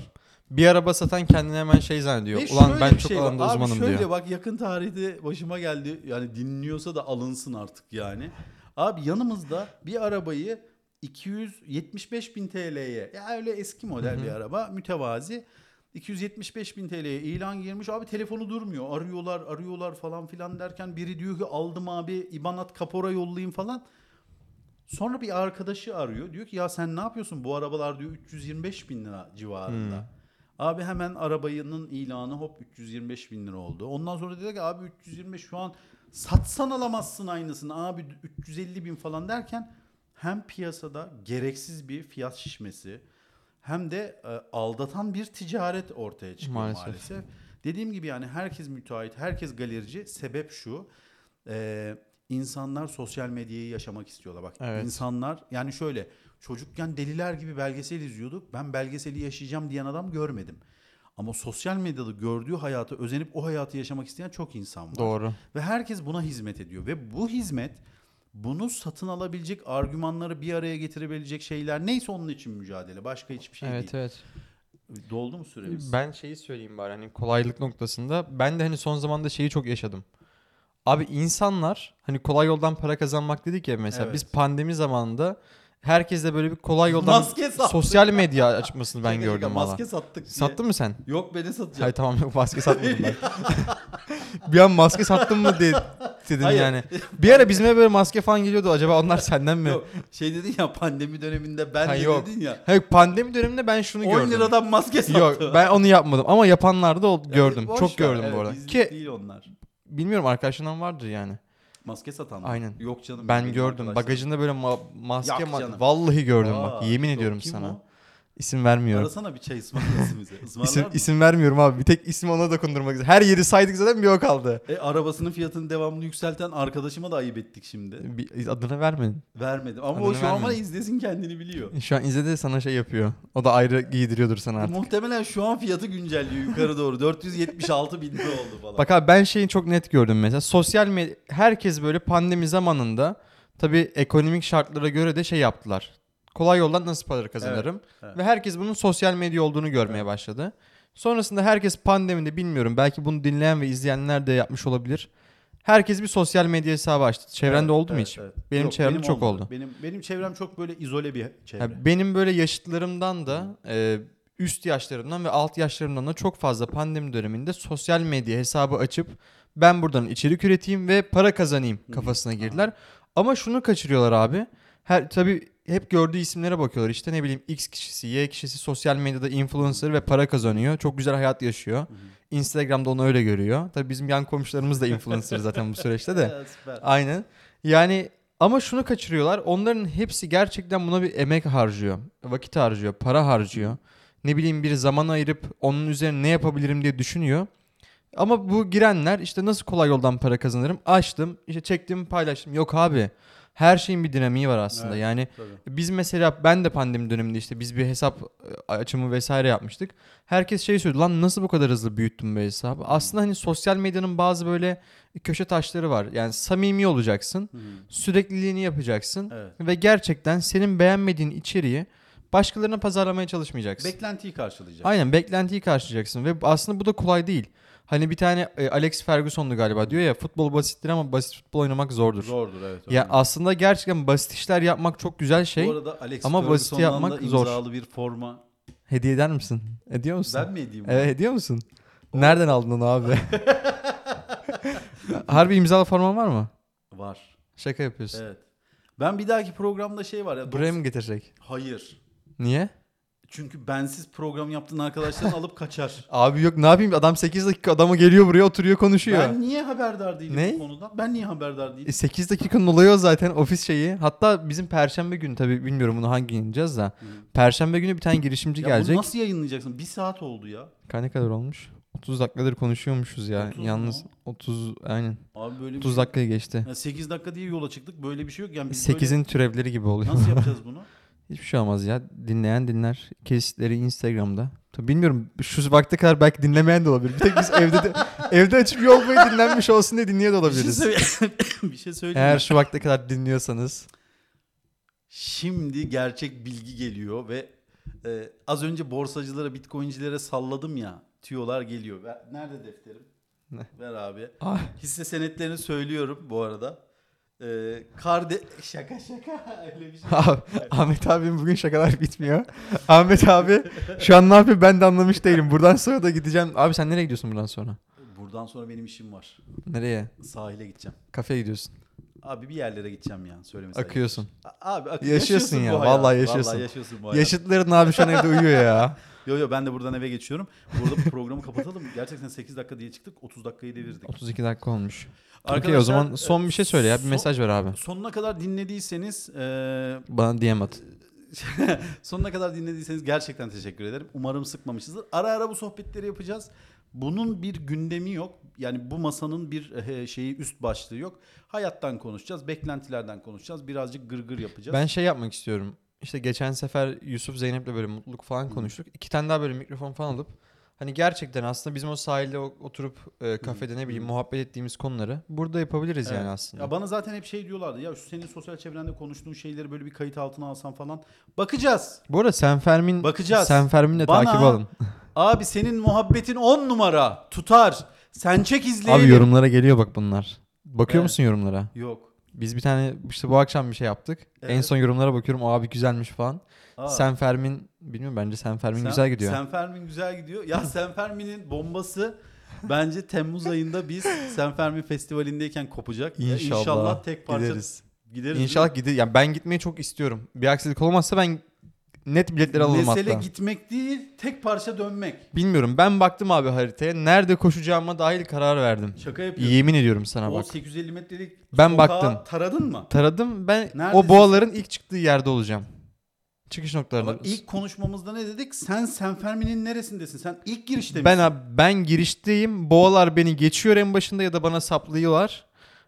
Bir araba satan kendini hemen şey zannediyor. Ve Ulan ben çok şey var. alanda Abi uzmanım şöyle diyor. bak yakın tarihte başıma geldi. Yani dinliyorsa da alınsın artık yani. Abi yanımızda bir arabayı 275 bin TL'ye ya öyle eski model bir araba mütevazi. 275 bin TL'ye ilan girmiş. Abi telefonu durmuyor. Arıyorlar arıyorlar falan filan derken biri diyor ki aldım abi ibanat kapora yollayayım falan. Sonra bir arkadaşı arıyor. Diyor ki ya sen ne yapıyorsun? Bu arabalar diyor 325 bin lira civarında. Abi hemen arabanın ilanı hop 325 bin lira oldu. Ondan sonra dedi ki abi 325 şu an satsan alamazsın aynısını. Abi 350 bin falan derken hem piyasada gereksiz bir fiyat şişmesi hem de e, aldatan bir ticaret ortaya çıkıyor Maalesef. maalesef. Dediğim gibi yani herkes müteahhit, herkes galerici. Sebep şu. e, insanlar sosyal medyayı yaşamak istiyorlar. Bak Evet. insanlar yani şöyle çocukken deliler gibi belgesel izliyorduk. Ben belgeseli yaşayacağım diyen adam görmedim. Ama sosyal medyada gördüğü hayatı özenip o hayatı yaşamak isteyen çok insan var. Doğru. Ve herkes buna hizmet ediyor. Ve bu hizmet bunu satın alabilecek argümanları bir araya getirebilecek şeyler neyse onun için mücadele. Başka hiçbir şey evet değil. evet. Doldu mu süremiz? Ben şeyi söyleyeyim bari hani kolaylık noktasında. Ben de hani son zamanda şeyi çok yaşadım. Abi insanlar hani kolay yoldan para kazanmak dedik ya mesela Evet. biz pandemi zamanında herkes de böyle bir kolay yoldan Maske sosyal medya açmasını ben gördüm valla. Maske sattık diye. Sattın mı sen? Yok beni satacağım. Hayır tamam yok maske satmadım ben. bir an maske sattın mı diye dedim Hayır. yani. Bir ara bizim eve böyle maske falan geliyordu acaba onlar senden mi? Yok, şey dedin ya pandemi döneminde ben Ha, de yok. dedin ya. Hayır pandemi döneminde ben şunu 10 gördüm. liradan maske sattı. Yok ben onu yapmadım ama yapanlar da ol- gördüm. Evet, boş Çok ver. gördüm Evet, bu arada. bizlik Ki değil onlar. bilmiyorum arkadaşından vardır yani. Maske satan mı? Aynen. Yok canım. Ben benim gördüm. arkadaşlarım. Bagajında böyle ma- maske Yak ma- canım. vallahi gördüm bak. Aa, Yemin yok, ediyorum kim sana. o? İsim vermiyorum. Arasana bir çay ısmarlasın bize. İsim, mı? isim vermiyorum abi. Bir tek ismi ona dokundurmak üzere. Her yeri saydık zaten bir o kaldı. E, arabasının fiyatını devamlı yükselten arkadaşıma da ayıp ettik şimdi. Bir, adını vermedin. Vermedim. Ama Adını o şu an bana vermedin. izlesin kendini biliyor. Şu an izledi sana şey yapıyor. O da ayrı giydiriyordur sana artık. Muhtemelen şu an fiyatı güncelliyor yukarı doğru. 476 bin lira oldu falan. Bak abi ben şeyi çok net gördüm mesela. Sosyal medya herkes böyle pandemi zamanında tabii ekonomik şartlara göre de şey yaptılar. Kolay yoldan nasıl para kazanırım? evet. Ve herkes bunun sosyal medya olduğunu görmeye Evet. başladı. Sonrasında herkes pandemide bilmiyorum belki bunu dinleyen ve izleyenler de yapmış olabilir. Herkes bir sosyal medya hesabı açtı. Çevrende Evet, oldu mu evet, hiç? evet. Benim çevremde çok olmadı. oldu. Benim benim çevrem çok böyle izole bir çevre. Ya benim böyle yaşıtlarımdan da e, üst yaşlarımdan ve alt yaşlarımdan da çok fazla pandemi döneminde sosyal medya hesabı açıp ben buradan içerik üreteyim ve para kazanayım kafasına girdiler. Ama şunu kaçırıyorlar abi. Her tabii hep gördüğü isimlere bakıyorlar. İşte ne bileyim X kişisi, Y kişisi sosyal medyada influencer ve para kazanıyor. Çok güzel hayat yaşıyor. Instagram'da onu öyle görüyor. Tabii bizim yan komşularımız da influencer zaten bu süreçte de. Aynen. Yani ama şunu kaçırıyorlar. Onların hepsi gerçekten buna bir emek harcıyor. Vakit harcıyor, para harcıyor. Ne bileyim bir zaman ayırıp onun üzerine ne yapabilirim diye düşünüyor. Ama bu girenler işte nasıl kolay yoldan para kazanırım? Açtım, işte çektim, paylaştım. Yok abi. Her şeyin bir dinamiği var aslında. Evet. Yani Tabii. biz mesela ben de pandemi döneminde işte biz bir hesap e, açımı vesaire yapmıştık. Herkes şey söyledi lan nasıl bu kadar hızlı büyüttün bu hesabı? Aslında hani sosyal medyanın bazı böyle köşe taşları var. Yani samimi olacaksın. Hı. Sürekliliğini yapacaksın. Evet. Ve gerçekten senin beğenmediğin içeriği başkalarına pazarlamaya çalışmayacaksın. Beklentiyi karşılayacak. Aynen beklentiyi karşılayacaksın ve aslında bu da kolay değil. Hani bir tane e, Alex Ferguson'du galiba diyor ya futbol basittir ama basit futbol oynamak zordur. Zordur evet. Ya öyle. aslında gerçekten basit işler yapmak çok güzel şey. Bu arada Alex ama basit Ferguson'dan yapmak da zor. imzalı bir forma. Hediye eder misin? Ediyor musun? Ben mi edeyim? Evet ediyor musun? Nereden aldın onu abi? Harbi imzalı forman var mı? Var. Şaka yapıyorsun. Evet. Ben bir dahaki programda şey var ya. Buraya mı getirecek? Hayır. Niye? Çünkü bensiz program yaptığın arkadaşlarını alıp kaçar. Abi yok ne yapayım adam 8 dakika adamı geliyor buraya oturuyor konuşuyor. Ben niye haberdar değilim Ne? bu konudan? Ben niye haberdar değilim? E, 8 dakikanın olayı o zaten ofis şeyi. Hatta bizim perşembe günü tabii bilmiyorum bunu hangi gün yayınlayacağız da. Perşembe günü bir tane girişimci ya gelecek. bunu nasıl yayınlayacaksın? Bir saat oldu ya. Kaç ne kadar olmuş? 30 dakikadır konuşuyormuşuz ya. 30 mu? Yalnız 30 aynen. Abi böyle bir 30 şey- dakikayı geçti. Ya 8 dakika diye yola çıktık. Böyle bir şey yok. Yani biz 8'in türevleri gibi böyle... oluyor. Nasıl yapacağız bunu? Hiçbir şey olmaz ya. Dinleyen dinler. Kesitleri Instagram'da. Tabii bilmiyorum şu vakte kadar belki dinlemeyen de olabilir. Bir tek biz evde de, evde açıp yol boyu dinlenmiş olsun diye dinliyor da bir şey, olabiliriz. söyle- bir şey söyleyeyim. Eğer şu vakte kadar dinliyorsanız. Şimdi gerçek bilgi geliyor ve e, az önce borsacılara, bitcoincilere salladım ya. Tüyolar geliyor. Ver- nerede defterim? Ne? Ver abi. Ah, Hisse senetlerini söylüyorum bu arada. Ee, karde şaka şaka öyle bir şey. Abi, Ahmet abim bugün şakalar bitmiyor. Ahmet abi şu an ne yapıyor ben de anlamış değilim. Buradan sonra da gideceğim. Abi sen nereye gidiyorsun buradan sonra? Buradan sonra benim işim var. Nereye? Sahile gideceğim. Kafeye gidiyorsun. Abi bir yerlere gideceğim ya söylemesi. Akıyorsun. A- Abi ak- Yaşıyorsun ya, bu hayatı. vallahi yaşıyorsun. Vallahi yaşıyorsun bu hayatı. Yaşıtların abi şu an evde uyuyor ya. Yo yo ben de buradan eve geçiyorum. Burada programı kapatalım. Gerçekten 8 dakika diye çıktık. 30 dakikayı devirdik. 32 dakika olmuş. Okey o zaman son bir şey söyle ya. Bir son- mesaj ver abi. Sonuna kadar dinlediyseniz e, Bana DM at. sonuna kadar dinlediyseniz gerçekten teşekkür ederim. Umarım sıkmamışızdır. Ara ara bu sohbetleri yapacağız. Bunun bir gündemi yok. Yani bu masanın bir e, şeyi üst başlığı yok. Hayattan konuşacağız, beklentilerden konuşacağız. Birazcık gırgır yapacağız. Ben şey yapmak istiyorum. İşte geçen sefer Yusuf Zeynep'le böyle mutluluk falan konuştuk. İki tane daha böyle mikrofon falan alıp hani gerçekten aslında bizim o sahilde oturup e, kafede ne bileyim muhabbet ettiğimiz konuları burada yapabiliriz Evet. yani aslında. Ya bana zaten hep şey diyorlardı. Ya şu senin sosyal çevrende konuştuğun şeyleri böyle bir kayıt altına alsan falan. Bakacağız. Bu arada Senfermin Bakacağız. Senfermin'le takip alın. Abi senin muhabbetin 10 numara. Tutar. Sen çek izleyelim. Abi yorumlara geliyor bak bunlar. Bakıyor Evet. musun yorumlara? Yok. Biz bir tane işte bu akşam bir şey yaptık. En Evet. son yorumlara bakıyorum. Abi güzelmiş falan. Aa. Senfermin bilmiyorum bence Senfermin Sen- güzel gidiyor. Senfermin güzel gidiyor. Ya Senfermin'in bombası bence Temmuz ayında biz Senfermin Festivalindeyken kopacak. Ya İnşallah. İnşallah tek parça Gideriz. gideriz. İnşallah gider. Yani ben gitmeyi çok istiyorum. Bir aksilik olmazsa ben net biletleri alalım Mesele hatta. gitmek değil, tek parça dönmek. Bilmiyorum. Ben baktım abi haritaya. Nerede koşacağıma dahil karar verdim. Şaka yapıyorum. Yemin ediyorum sana o bak. 850 metrelik Ben baktım. taradın mı? Taradım. Ben Neredesin o boğaların ilk çıktığı yerde olacağım. Çıkış noktalarında. Ama ilk konuşmamızda ne dedik? Sen Senfermin'in neresindesin? Sen ilk girişte ben misin? abi, ben girişteyim. Boğalar beni geçiyor en başında ya da bana saplıyorlar.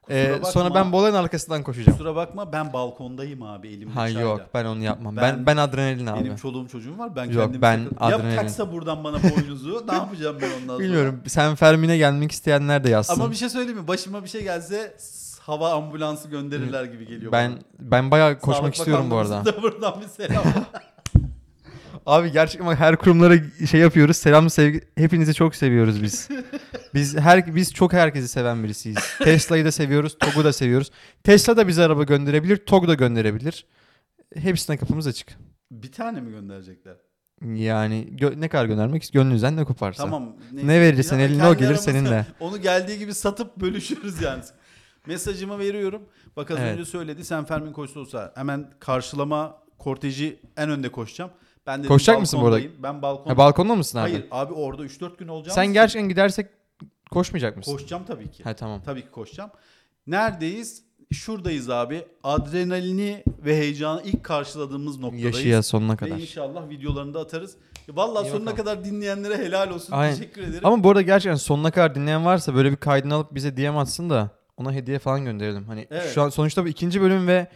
Ee, bakma. sonra ben boğaların arkasından koşacağım. Kusura bakma ben balkondayım abi elimde Ha çayla. yok ben onu yapmam. Ben- Ben ben, adrenalin abi. Benim çoluğum çocuğum var. Ben Yok, kendim ben sakın- adrenalin. Ya taksa buradan bana boynuzu. ne yapacağım ben ondan sonra? Bilmiyorum. Sen Fermin'e gelmek isteyenler de yazsın. Ama bir şey söyleyeyim mi? Başıma bir şey gelse hava ambulansı gönderirler gibi geliyor ben bana. ben bayağı koşmak Sağlık istiyorum bu arada. Da buradan bir selam. Abi gerçekten her kurumlara şey yapıyoruz. Selam sevgi. Hepinizi çok seviyoruz biz. biz her biz çok herkesi seven birisiyiz. Tesla'yı da seviyoruz, TOG'u da seviyoruz. Tesla da bize araba gönderebilir, TOG da gönderebilir. Hepsine kapımız açık. bir tane mi gönderecekler? Yani gö- ne kadar göndermek gönlünüzden ne koparsa. Tamam. Ne verirsen Ya eline o gelir seninle. Onu geldiği gibi satıp bölüşürüz yani. Mesajımı veriyorum. Bak az Evet. önce söyledi. Sen Fermin koştu olsa hemen karşılama korteji en önde koşacağım. Ben dedim Koşacak mısın bu arada? Ben balkon. Ha, balkonda mısın abi? Hayır abi orada 3-4 gün olacağım. Sen gerçekten gidersek koşmayacak mısın? Koşacağım tabii ki. Ha tamam. Tabii ki koşacağım. Neredeyiz? Şuradayız abi. Adrenalini ve heyecanı ilk karşıladığımız noktadayız. Yaşaya sonuna Ve kadar. inşallah videolarını da atarız. Vallahi İyi sonuna bakalım. kadar dinleyenlere helal olsun. Aynen. Teşekkür ederim. Ama bu arada gerçekten sonuna kadar dinleyen varsa böyle bir kaydını alıp bize DM atsın da ona hediye falan gönderelim. Hani Evet. şu an sonuçta bu ikinci bölüm ve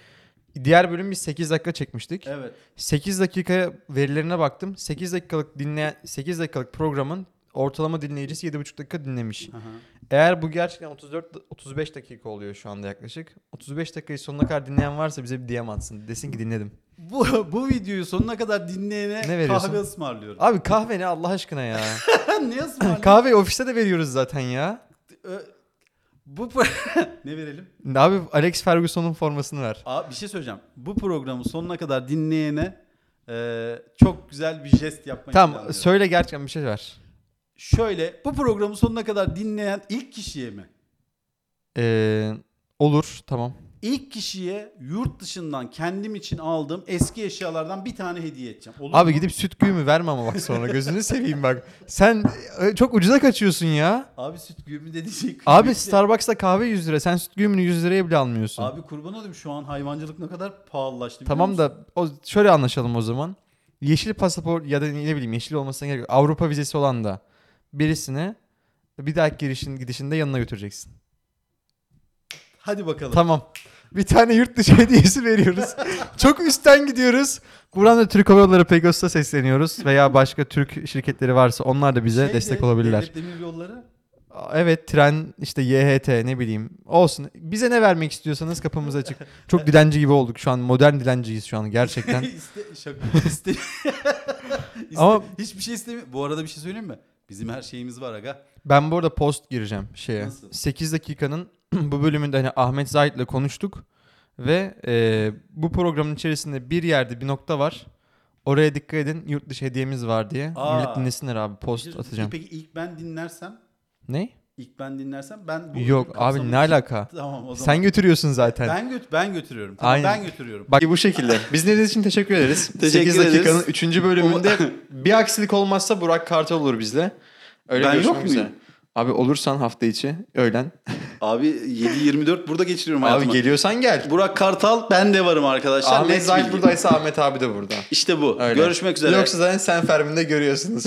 diğer bölüm biz 8 dakika çekmiştik. Evet. 8 dakika verilerine baktım. 8 dakikalık dinleyen 8 dakikalık programın ortalama dinleyicisi 7,5 dakika dinlemiş. Aha. Eğer bu gerçekten 34 35 dakika oluyor şu anda yaklaşık. 35 dakikayı sonuna kadar dinleyen varsa bize bir DM atsın. Desin ki dinledim. Bu, bu videoyu sonuna kadar dinleyene Ne veriyorsun? kahve ısmarlıyorum. Abi kahve ne Allah aşkına ya. ne ısmarlıyorum? Kahveyi ofiste de veriyoruz zaten ya. Bu ne verelim? Abi Alex Ferguson'un formasını ver. Abi bir şey söyleyeceğim. Bu programı sonuna kadar dinleyene e, çok güzel bir jest yapmayı Tamam söyle gerçekten bir şey ver. Şöyle bu programı sonuna kadar dinleyen ilk kişiye mi? Ee, olur tamam. İlk kişiye yurt dışından kendim için aldığım eski eşyalardan bir tane hediye edeceğim. Olur Abi mu? gidip süt güğümü verme ama bak sonra gözünü seveyim bak. Sen e, çok ucuza kaçıyorsun ya. Abi süt güğümü dediği şey Abi. Starbucks'ta kahve 100 lira. Sen süt güğümünü 100 liraya bile almıyorsun. Abi kurban olayım şu an hayvancılık ne kadar pahalılaştı tamam da o, şöyle anlaşalım o zaman. Yeşil pasaport ya da ne bileyim yeşil olmasına gerek yok. Avrupa vizesi olan da birisini bir dahaki girişin gidişinde yanına götüreceksin. Hadi bakalım. Tamam. Bir tane yurt dışı hediyesi veriyoruz. Çok üstten gidiyoruz. Buradan da Türk Hava Yolları Pegasus'a sesleniyoruz. Veya başka Türk şirketleri varsa onlar da bize Şeyde, destek olabilirler. Devlet Demir Yolları. Evet tren işte YHT ne bileyim olsun. Bize ne vermek istiyorsanız kapımız açık. Çok dilenci gibi olduk şu an. Modern dilenciyiz şu an gerçekten. iste, şaka, iste, iste, Ama- hiçbir şey istemiyor. Bu arada bir şey söyleyeyim mi? Bizim her şeyimiz var aga. Ben bu arada post gireceğim şeye. Nasıl? 8 dakikanın bu bölümünde hani Ahmet Zahit'le konuştuk. Ve e, bu programın içerisinde bir yerde bir nokta var. Oraya dikkat edin yurt dışı hediyemiz var diye. Aa. Millet dinlesinler abi post atacağım. Peki ilk ben dinlersem? Ne? İlk ben dinlersem ben bu Yok abi ne alaka? Tamam o zaman. Sen götürüyorsun zaten. ben göt ben götürüyorum. Tamam, Aynen. ben götürüyorum. Bak bu şekilde. Biz dinlediğiniz için teşekkür ederiz. Teşekkür 8 dakikanın ederiz. 3. bölümünde bir aksilik olmazsa Burak Kartal olur bizle. Öyle Ben yok muyum? Abi olursan hafta içi öğlen. Abi 7-24 burada geçiriyorum Abi hayatımı. geliyorsan gel. Burak Kartal ben de varım arkadaşlar. Ahmet Zahit buradaysa Ahmet abi de burada. İşte bu. Öyle. Görüşmek üzere. Yoksa zaten sen Fermin'de görüyorsunuz.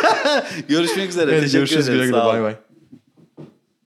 Görüşmek üzere. Evet, Teşekkür görüşürüz. ederiz. Ol. Bay bay.